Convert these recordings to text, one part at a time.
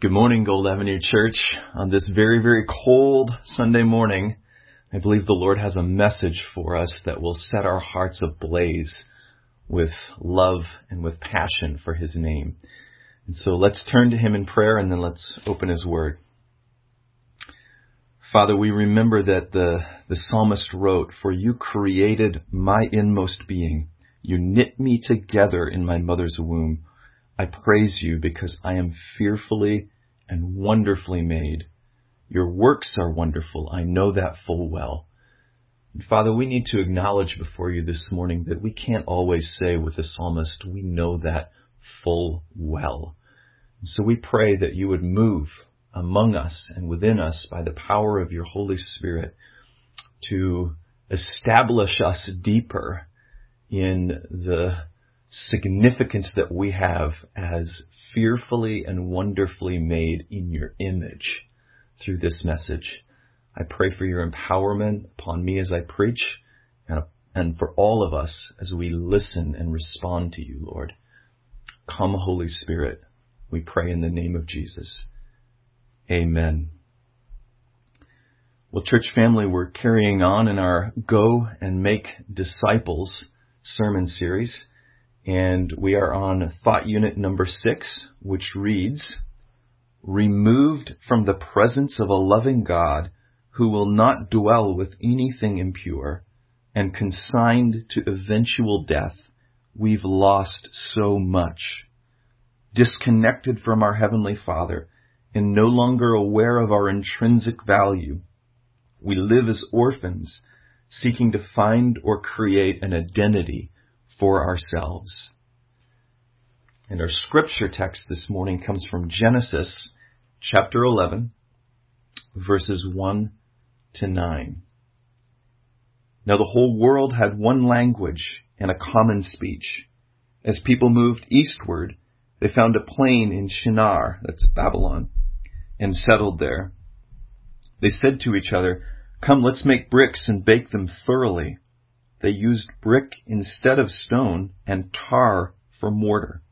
Good morning, Gold Avenue Church. On this very, very cold Sunday morning, I believe the Lord has a message for us that will set our hearts ablaze with love and with passion for His name. And so let's turn to Him in prayer and then let's open His Word. Father, we remember that the, the psalmist wrote, For you created my inmost being. You knit me together in my mother's womb. I praise you because I am fearfully and wonderfully made. Your works are wonderful. I know that full well. And Father, we need to acknowledge before you this morning that we can't always say with the psalmist, we know that full well. And so we pray that you would move among us and within us by the power of your Holy Spirit to establish us deeper in the significance that we have as fearfully and wonderfully made in your image through this message. I pray for your empowerment upon me as I preach and, and for all of us as we listen and respond to you, Lord. Come, Holy Spirit. We pray in the name of Jesus. Amen. Well, church family, we're carrying on in our Go and Make Disciples sermon series. And we are on thought unit number six, which reads, Removed from the presence of a loving God who will not dwell with anything impure and consigned to eventual death, we've lost so much. Disconnected from our Heavenly Father and no longer aware of our intrinsic value, we live as orphans, seeking to find or create an identity for ourselves. And our scripture text this morning comes from Genesis chapter 11, verses 1 to 9. Now the whole world had one language and a common speech. As people moved eastward, they found a plain in Shinar, that's Babylon, and settled there. They said to each other, Come, let's make bricks and bake them thoroughly. They used brick instead of stone and tar for mortar.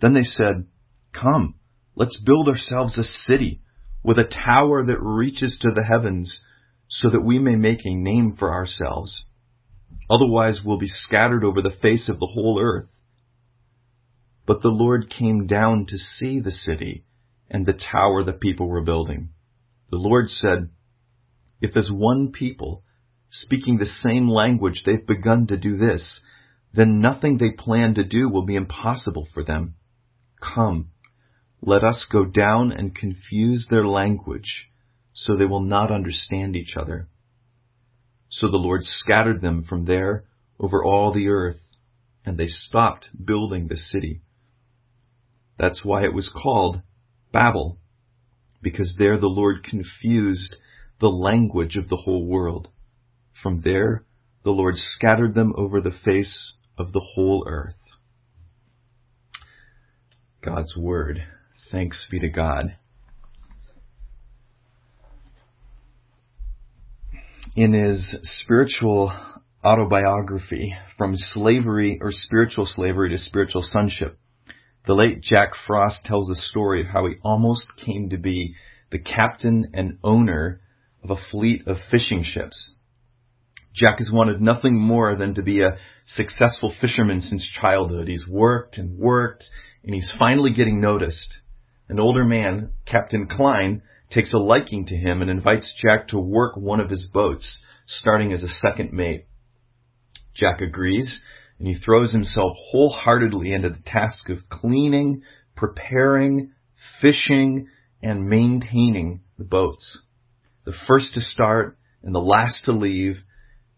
Then they said, Come, let's build ourselves a city with a tower that reaches to the heavens so that we may make a name for ourselves. Otherwise we'll be scattered over the face of the whole earth. But the Lord came down to see the city and the tower the people were building. The Lord said, If as one people speaking the same language, they've begun to do this, then nothing they plan to do will be impossible for them. Come, let us go down and confuse their language, so they will not understand each other. So the Lord scattered them from there over all the earth, and they stopped building the city. That's why it was called Babel, because there the Lord confused the language of the whole world. From there, the Lord scattered them over the face of the whole earth. God's Word. Thanks be to God. In his spiritual autobiography, From Slavery or Spiritual Slavery to Spiritual Sonship, the late Jack Frost tells the story of how he almost came to be the captain and owner of a fleet of fishing ships. Jack has wanted nothing more than to be a successful fisherman since childhood. He's worked and worked, and he's finally getting noticed. An older man, Captain Klein, takes a liking to him and invites Jack to work one of his boats, starting as a second mate. Jack agrees, and he throws himself wholeheartedly into the task of cleaning, preparing, fishing, and maintaining the boats. The first to start and the last to leave,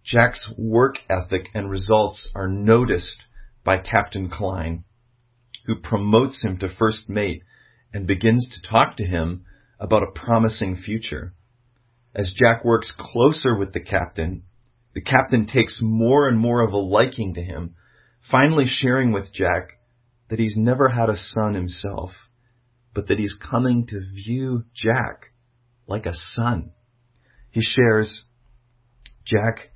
Jack's work ethic and results are noticed by Captain Klein, who promotes him to first mate and begins to talk to him about a promising future. As Jack works closer with the captain, the captain takes more and more of a liking to him, finally sharing with Jack that he's never had a son himself, but that he's coming to view Jack like a son. He shares, Jack,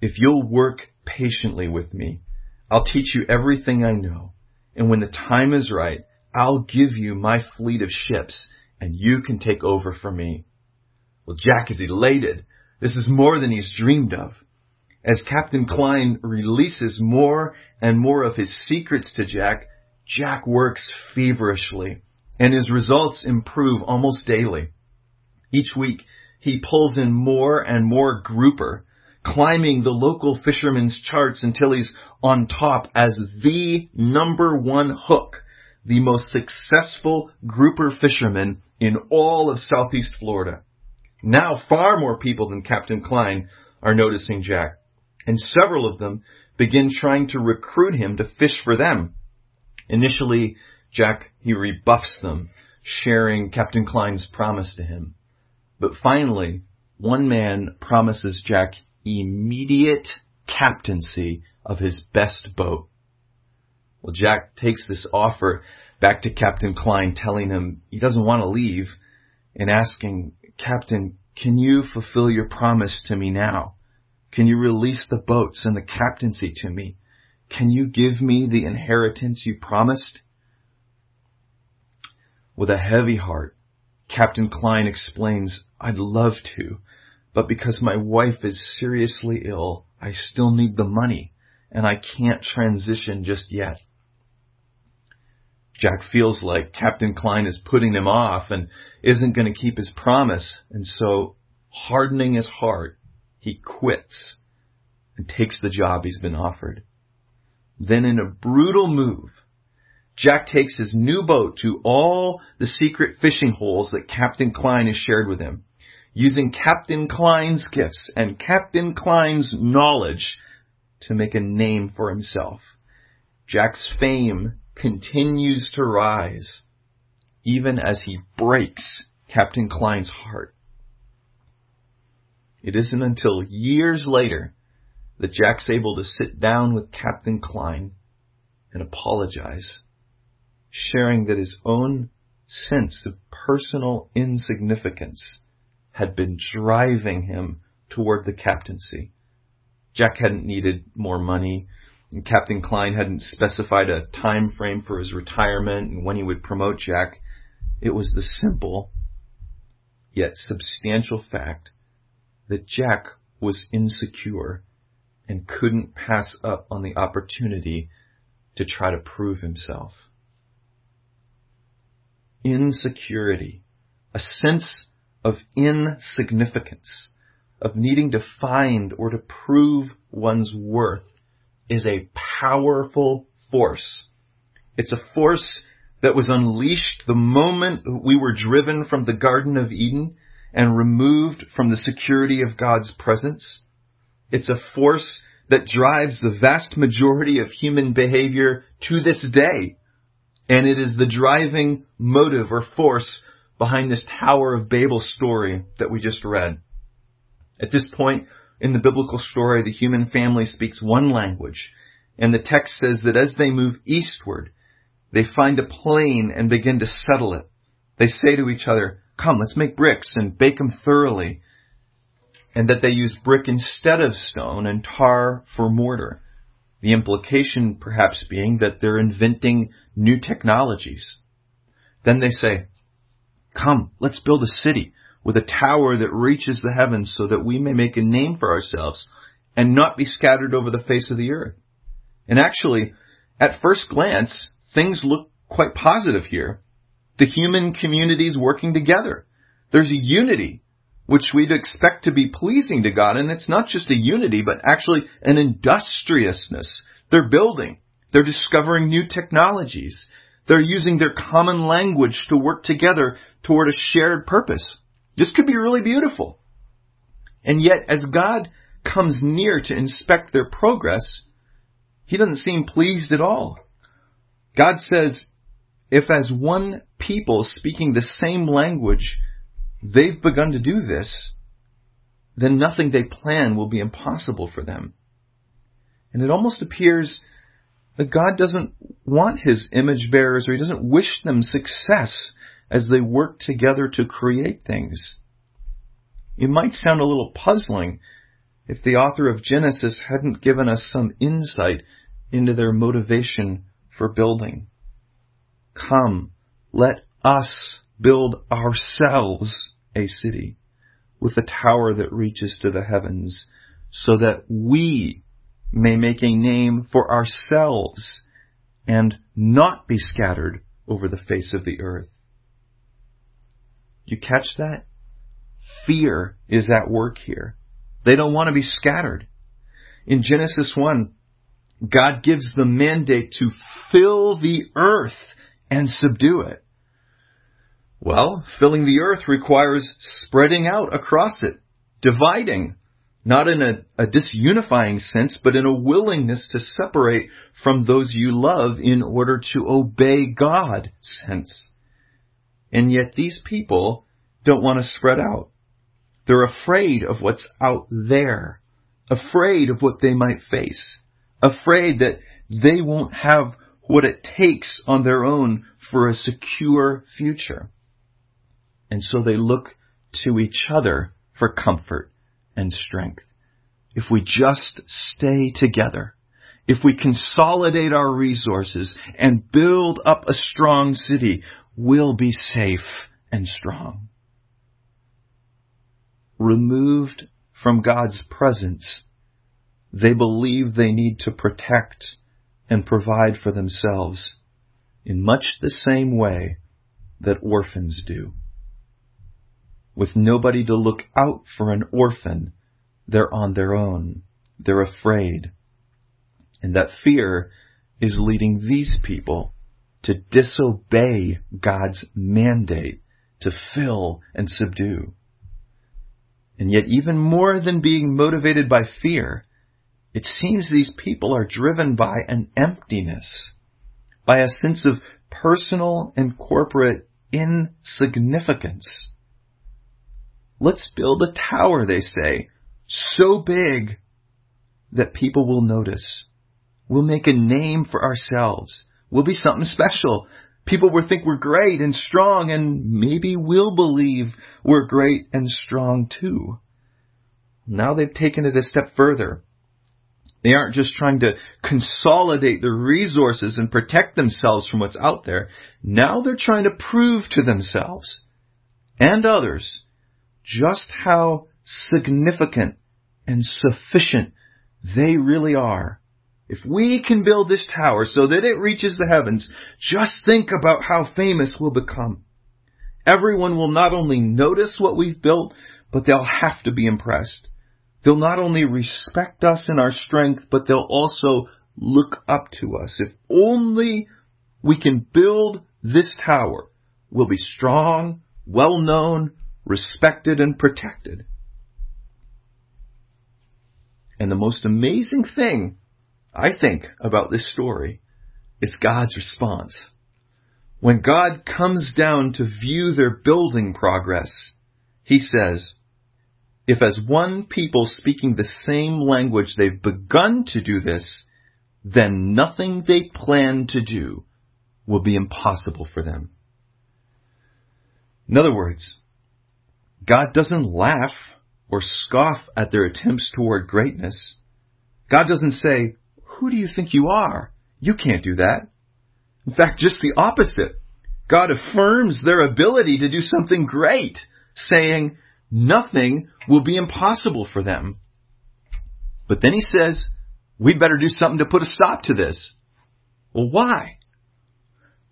if you'll work patiently with me, I'll teach you everything I know. And when the time is right, I'll give you my fleet of ships and you can take over for me. Well, Jack is elated. This is more than he's dreamed of. As Captain Klein releases more and more of his secrets to Jack, Jack works feverishly and his results improve almost daily. Each week, he pulls in more and more grouper, climbing the local fishermen's charts until he's on top as the number one hook, the most successful grouper fisherman in all of southeast Florida. Now far more people than Captain Klein are noticing Jack, and several of them begin trying to recruit him to fish for them. Initially, Jack, he rebuffs them, sharing Captain Klein's promise to him. But finally, one man promises Jack immediate captaincy of his best boat. Well, Jack takes this offer back to Captain Klein, telling him he doesn't want to leave and asking, Captain, can you fulfill your promise to me now? Can you release the boats and the captaincy to me? Can you give me the inheritance you promised? With a heavy heart, Captain Klein explains, I'd love to, but because my wife is seriously ill, I still need the money, and I can't transition just yet. Jack feels like Captain Klein is putting him off and isn't going to keep his promise, and so, hardening his heart, he quits and takes the job he's been offered. Then in a brutal move, Jack takes his new boat to all the secret fishing holes that Captain Klein has shared with him, using Captain Klein's gifts and Captain Klein's knowledge to make a name for himself. Jack's fame continues to rise, even as he breaks Captain Klein's heart. It isn't until years later that Jack's able to sit down with Captain Klein and apologize sharing that his own sense of personal insignificance had been driving him toward the captaincy. Jack hadn't needed more money, and Captain Klein hadn't specified a time frame for his retirement and when he would promote Jack. It was the simple, yet substantial fact that Jack was insecure and couldn't pass up on the opportunity to try to prove himself insecurity, a sense of insignificance, of needing to find or to prove one's worth is a powerful force. It's a force that was unleashed the moment we were driven from the Garden of Eden and removed from the security of God's presence. It's a force that drives the vast majority of human behavior to this day. And it is the driving motive or force behind this Tower of Babel story that we just read. At this point in the biblical story, the human family speaks one language, and the text says that as they move eastward, they find a plain and begin to settle it. They say to each other, come, let's make bricks and bake them thoroughly. And that they use brick instead of stone and tar for mortar. The implication perhaps being that they're inventing new technologies. Then they say, come, let's build a city with a tower that reaches the heavens so that we may make a name for ourselves and not be scattered over the face of the earth. And actually, at first glance, things look quite positive here. The human communities working together. There's a unity which we'd expect to be pleasing to God. And it's not just a unity, but actually an industriousness. They're building. They're discovering new technologies. They're using their common language to work together toward a shared purpose. This could be really beautiful. And yet, as God comes near to inspect their progress, He doesn't seem pleased at all. God says, if as one people speaking the same language, they've begun to do this, then nothing they plan will be impossible for them. And it almost appears that God doesn't want his image bearers or he doesn't wish them success as they work together to create things. It might sound a little puzzling if the author of Genesis hadn't given us some insight into their motivation for building. Come, let us build ourselves a city with a tower that reaches to the heavens so that we may make a name for ourselves and not be scattered over the face of the earth. You catch that? Fear is at work here. They don't want to be scattered. In Genesis 1, God gives the mandate to fill the earth and subdue it. Well, filling the earth requires spreading out across it, dividing, not in a, a, disunifying sense, but in a willingness to separate from those you love in order to obey God sense. And yet these people don't want to spread out. They're afraid of what's out there, afraid of what they might face, afraid that they won't have what it takes on their own for a secure future. And so they look to each other for comfort and strength. If we just stay together, if we consolidate our resources and build up a strong city, we'll be safe and strong. Removed from God's presence, they believe they need to protect and provide for themselves in much the same way that orphans do. With nobody to look out for an orphan, they're on their own. They're afraid. And that fear is leading these people to disobey God's mandate to fill and subdue. And yet, even more than being motivated by fear, it seems these people are driven by an emptiness, by a sense of personal and corporate insignificance. Let's build a tower, they say, so big that people will notice. We'll make a name for ourselves. We'll be something special. People will think we're great and strong and maybe we'll believe we're great and strong too. Now they've taken it a step further. They aren't just trying to consolidate the resources and protect themselves from what's out there. Now they're trying to prove to themselves and others just how significant and sufficient they really are. If we can build this tower so that it reaches the heavens, just think about how famous we'll become. Everyone will not only notice what we've built, but they'll have to be impressed. They'll not only respect us in our strength, but they'll also look up to us. If only we can build this tower, we'll be strong, well known, respected and protected. And the most amazing thing, I think, about this story is God's response. When God comes down to view their building progress, He says, if as one people speaking the same language they've begun to do this, then nothing they plan to do will be impossible for them. In other words, God doesn't laugh or scoff at their attempts toward greatness. God doesn't say, Who do you think you are? You can't do that. In fact, just the opposite. God affirms their ability to do something great, saying, Nothing will be impossible for them. But then he says, We better do something to put a stop to this. Well, why?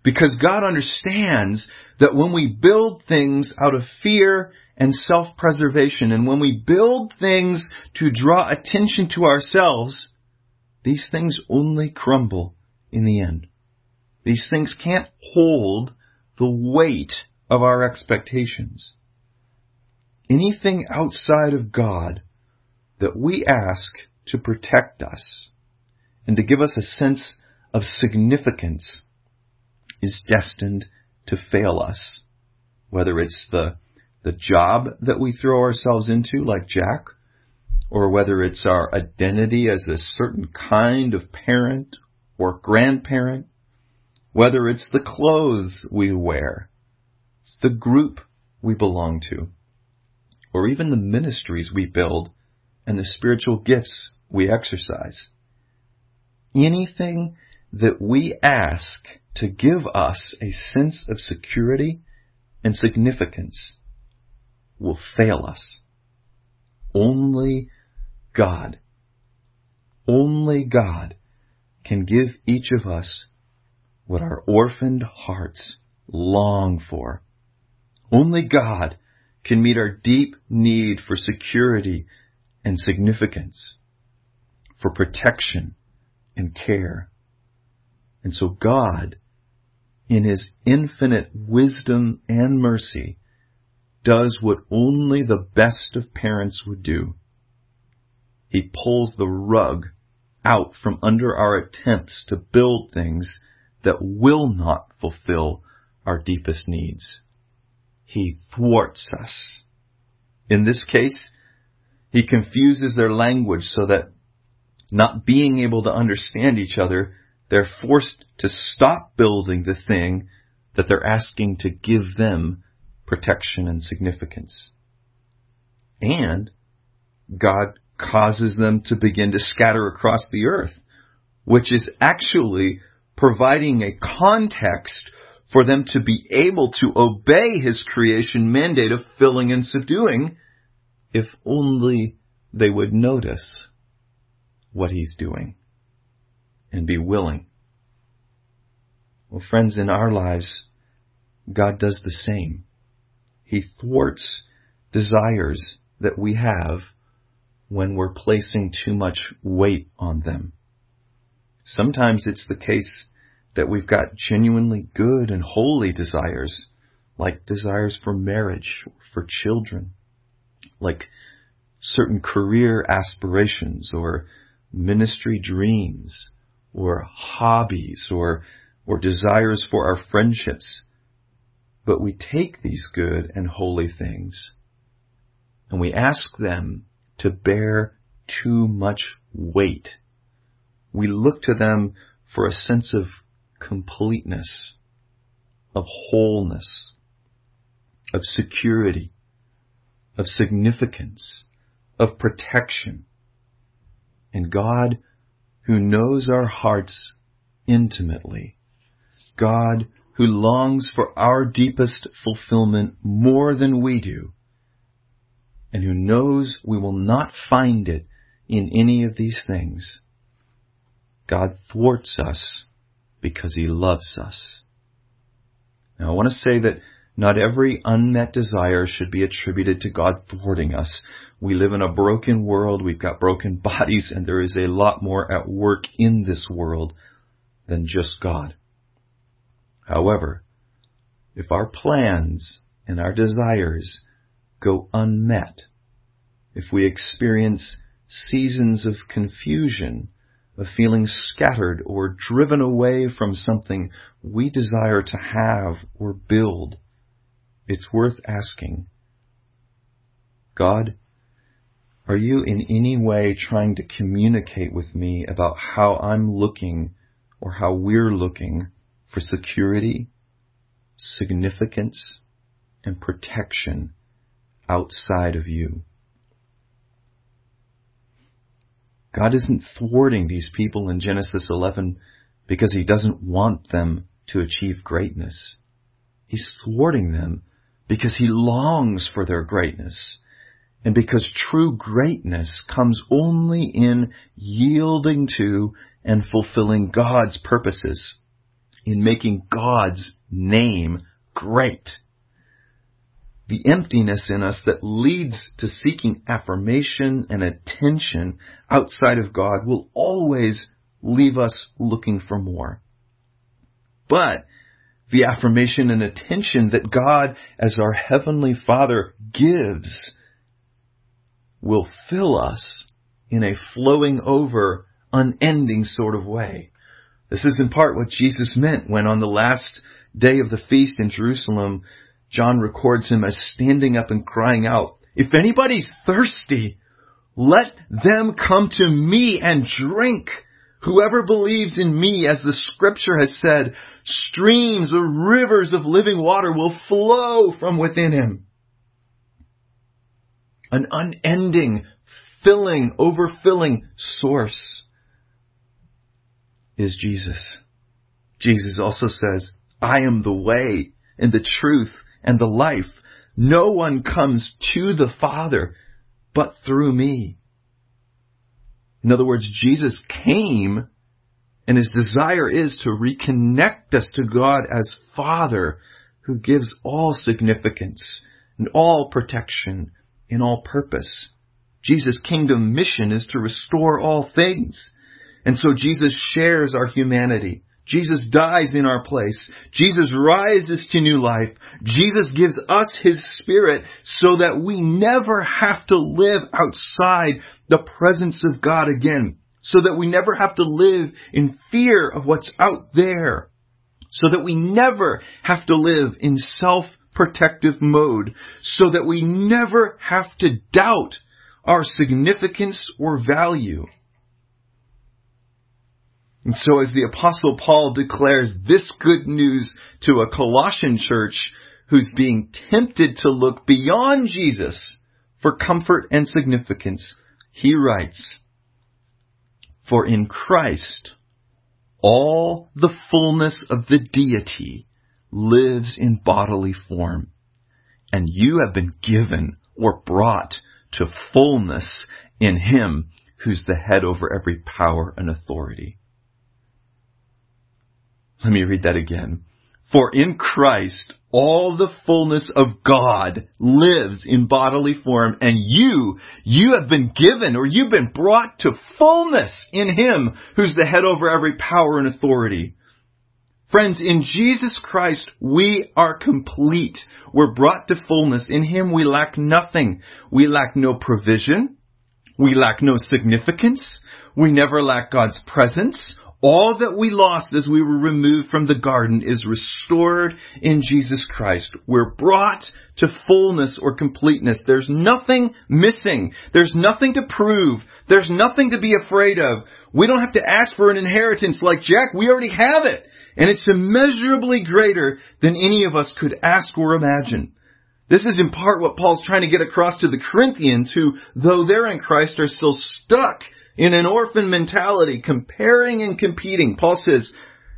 Because God understands that when we build things out of fear and self-preservation. And when we build things to draw attention to ourselves, these things only crumble in the end. These things can't hold the weight of our expectations. Anything outside of God that we ask to protect us and to give us a sense of significance is destined to fail us. Whether it's the the job that we throw ourselves into, like Jack, or whether it's our identity as a certain kind of parent or grandparent, whether it's the clothes we wear, the group we belong to, or even the ministries we build and the spiritual gifts we exercise. Anything that we ask to give us a sense of security and significance will fail us. Only God, only God can give each of us what our orphaned hearts long for. Only God can meet our deep need for security and significance, for protection and care. And so God, in His infinite wisdom and mercy, does what only the best of parents would do. He pulls the rug out from under our attempts to build things that will not fulfill our deepest needs. He thwarts us. In this case, he confuses their language so that not being able to understand each other, they're forced to stop building the thing that they're asking to give them protection and significance. And God causes them to begin to scatter across the earth, which is actually providing a context for them to be able to obey his creation mandate of filling and subduing if only they would notice what he's doing and be willing. Well, friends, in our lives, God does the same. He thwarts desires that we have when we're placing too much weight on them. Sometimes it's the case that we've got genuinely good and holy desires, like desires for marriage, for children, like certain career aspirations or ministry dreams or hobbies or, or desires for our friendships. But we take these good and holy things and we ask them to bear too much weight. We look to them for a sense of completeness, of wholeness, of security, of significance, of protection. And God, who knows our hearts intimately, God who longs for our deepest fulfillment more than we do, and who knows we will not find it in any of these things, God thwarts us because he loves us. Now I want to say that not every unmet desire should be attributed to God thwarting us. We live in a broken world, we've got broken bodies, and there is a lot more at work in this world than just God. However, if our plans and our desires go unmet, if we experience seasons of confusion of feeling scattered or driven away from something we desire to have or build, it's worth asking, God, are you in any way trying to communicate with me about how I'm looking or how we're looking for security, significance, and protection outside of you? God isn't thwarting these people in Genesis 11 because he doesn't want them to achieve greatness. He's thwarting them because he longs for their greatness and because true greatness comes only in yielding to and fulfilling God's purposes, in making God's name great the emptiness in us that leads to seeking affirmation and attention outside of God will always leave us looking for more. But the affirmation and attention that God as our Heavenly Father gives will fill us in a flowing over, unending sort of way. This is in part what Jesus meant when on the last day of the feast in Jerusalem, John records him as standing up and crying out, If anybody's thirsty, let them come to me and drink. Whoever believes in me, as the scripture has said, streams or rivers of living water will flow from within him. An unending, filling, overfilling source is Jesus. Jesus also says, I am the way and the truth and the life. No one comes to the Father but through me. In other words, Jesus came and his desire is to reconnect us to God as Father who gives all significance and all protection and all purpose. Jesus' kingdom mission is to restore all things. And so Jesus shares our humanity. Jesus dies in our place. Jesus rises to new life. Jesus gives us His Spirit so that we never have to live outside the presence of God again. So that we never have to live in fear of what's out there. So that we never have to live in self-protective mode. So that we never have to doubt our significance or value. And so as the apostle Paul declares this good news to a Colossian church who's being tempted to look beyond Jesus for comfort and significance, he writes, For in Christ all the fullness of the deity lives in bodily form, and you have been given or brought to fullness in him who's the head over every power and authority. Let me read that again. For in Christ all the fullness of God lives in bodily form and you, you have been given or you've been brought to fullness in Him who's the head over every power and authority. Friends, in Jesus Christ, we are complete. We're brought to fullness. In Him, we lack nothing. We lack no provision. We lack no significance. We never lack God's presence all that we lost as we were removed from the garden is restored in Jesus Christ. We're brought to fullness or completeness. There's nothing missing. There's nothing to prove. There's nothing to be afraid of. We don't have to ask for an inheritance like Jack. We already have it. And it's immeasurably greater than any of us could ask or imagine. This is in part what Paul's trying to get across to the Corinthians who, though they're in Christ, are still stuck in an orphan mentality, comparing and competing. Paul says,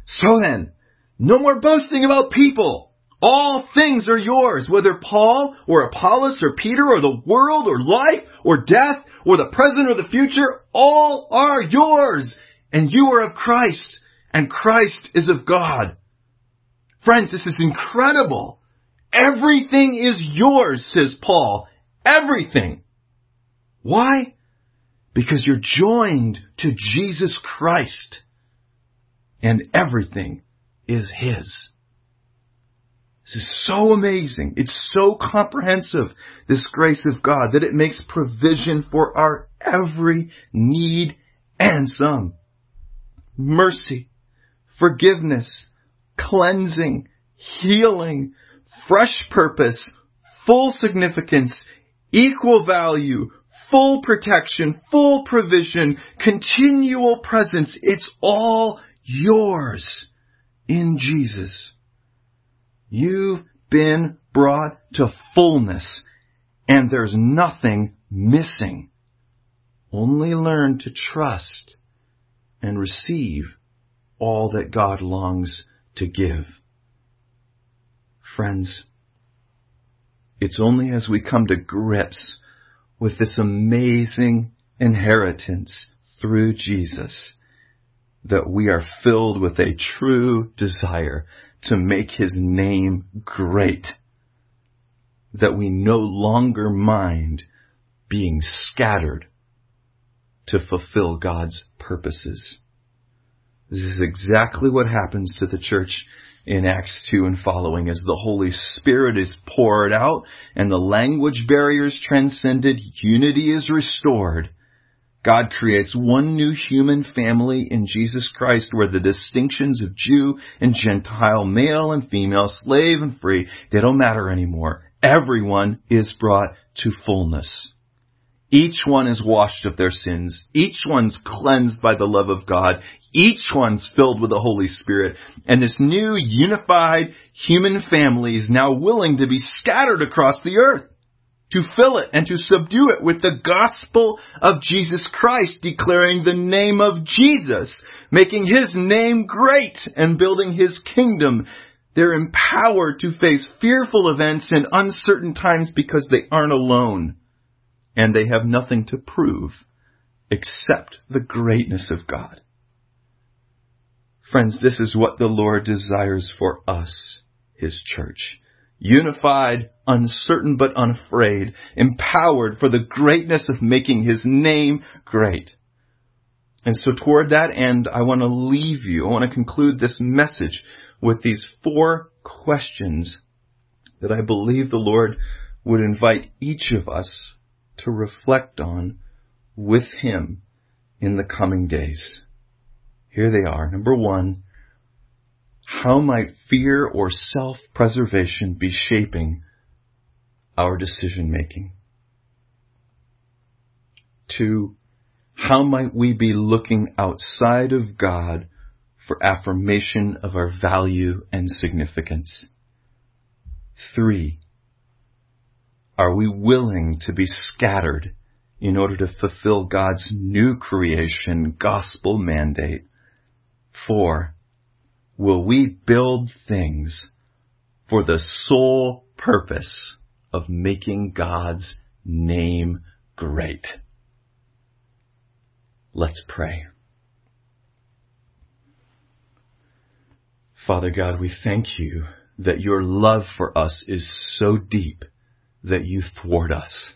so then, no more boasting about people. All things are yours, whether Paul or Apollos or Peter or the world or life or death or the present or the future, all are yours. And you are of Christ and Christ is of God. Friends, this is incredible. Everything is yours, says Paul. Everything. Why? Because you're joined to Jesus Christ and everything is His. This is so amazing. It's so comprehensive, this grace of God, that it makes provision for our every need and some. Mercy, forgiveness, cleansing, healing, fresh purpose, full significance, equal value, full protection, full provision, continual presence. It's all yours in Jesus. You've been brought to fullness and there's nothing missing. Only learn to trust and receive all that God longs to give. Friends, it's only as we come to grips with this amazing inheritance through Jesus that we are filled with a true desire to make his name great. That we no longer mind being scattered to fulfill God's purposes. This is exactly what happens to the church in Acts 2 and following as the Holy Spirit is poured out and the language barriers transcended, unity is restored. God creates one new human family in Jesus Christ where the distinctions of Jew and Gentile, male and female, slave and free, they don't matter anymore. Everyone is brought to fullness. Each one is washed of their sins. Each one's cleansed by the love of God. Each one's filled with the Holy Spirit. And this new unified human family is now willing to be scattered across the earth. to fill it and to subdue it with the gospel of Jesus Christ, declaring the name of Jesus, making his name great and building his kingdom. They're empowered to face fearful events and uncertain times because they aren't alone and they have nothing to prove except the greatness of God. Friends, this is what the Lord desires for us, His church unified, uncertain but unafraid, empowered for the greatness of making his name great. And so toward that end, I want to leave you, I want to conclude this message with these four questions that I believe the Lord would invite each of us to reflect on with Him in the coming days. Here they are. Number one, how might fear or self-preservation be shaping our decision making? Two, how might we be looking outside of God for affirmation of our value and significance? Three, are we willing to be scattered in order to fulfill God's new creation gospel mandate? Four, will we build things for the sole purpose of making God's name great. Let's pray. Father God, we thank you that your love for us is so deep that you thwart us.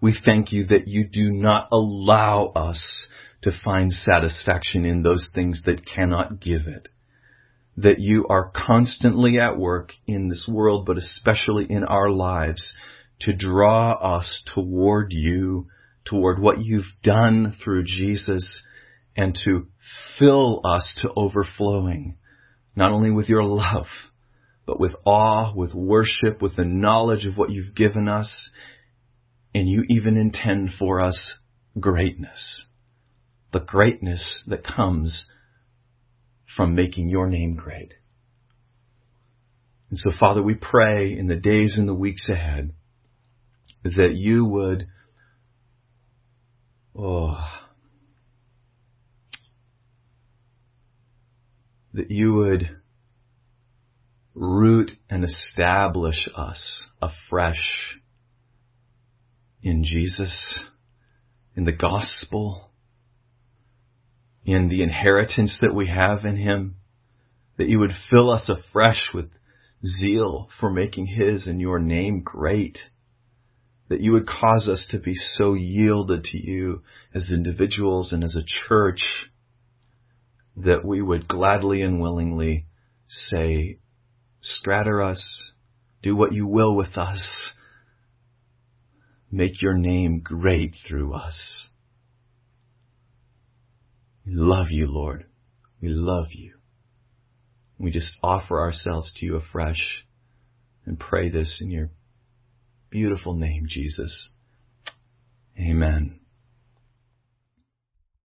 We thank you that you do not allow us to find satisfaction in those things that cannot give it that you are constantly at work in this world, but especially in our lives, to draw us toward you, toward what you've done through Jesus, and to fill us to overflowing, not only with your love, but with awe, with worship, with the knowledge of what you've given us, and you even intend for us greatness. The greatness that comes from making your name great. And so, Father, we pray in the days and the weeks ahead that you would, oh, that you would root and establish us afresh in Jesus, in the gospel, in the inheritance that we have in Him, that you would fill us afresh with zeal for making His and your name great, that you would cause us to be so yielded to you as individuals and as a church that we would gladly and willingly say, Stratter us, do what you will with us, make your name great through us. We love you, Lord. We love you. We just offer ourselves to you afresh and pray this in your beautiful name, Jesus. Amen.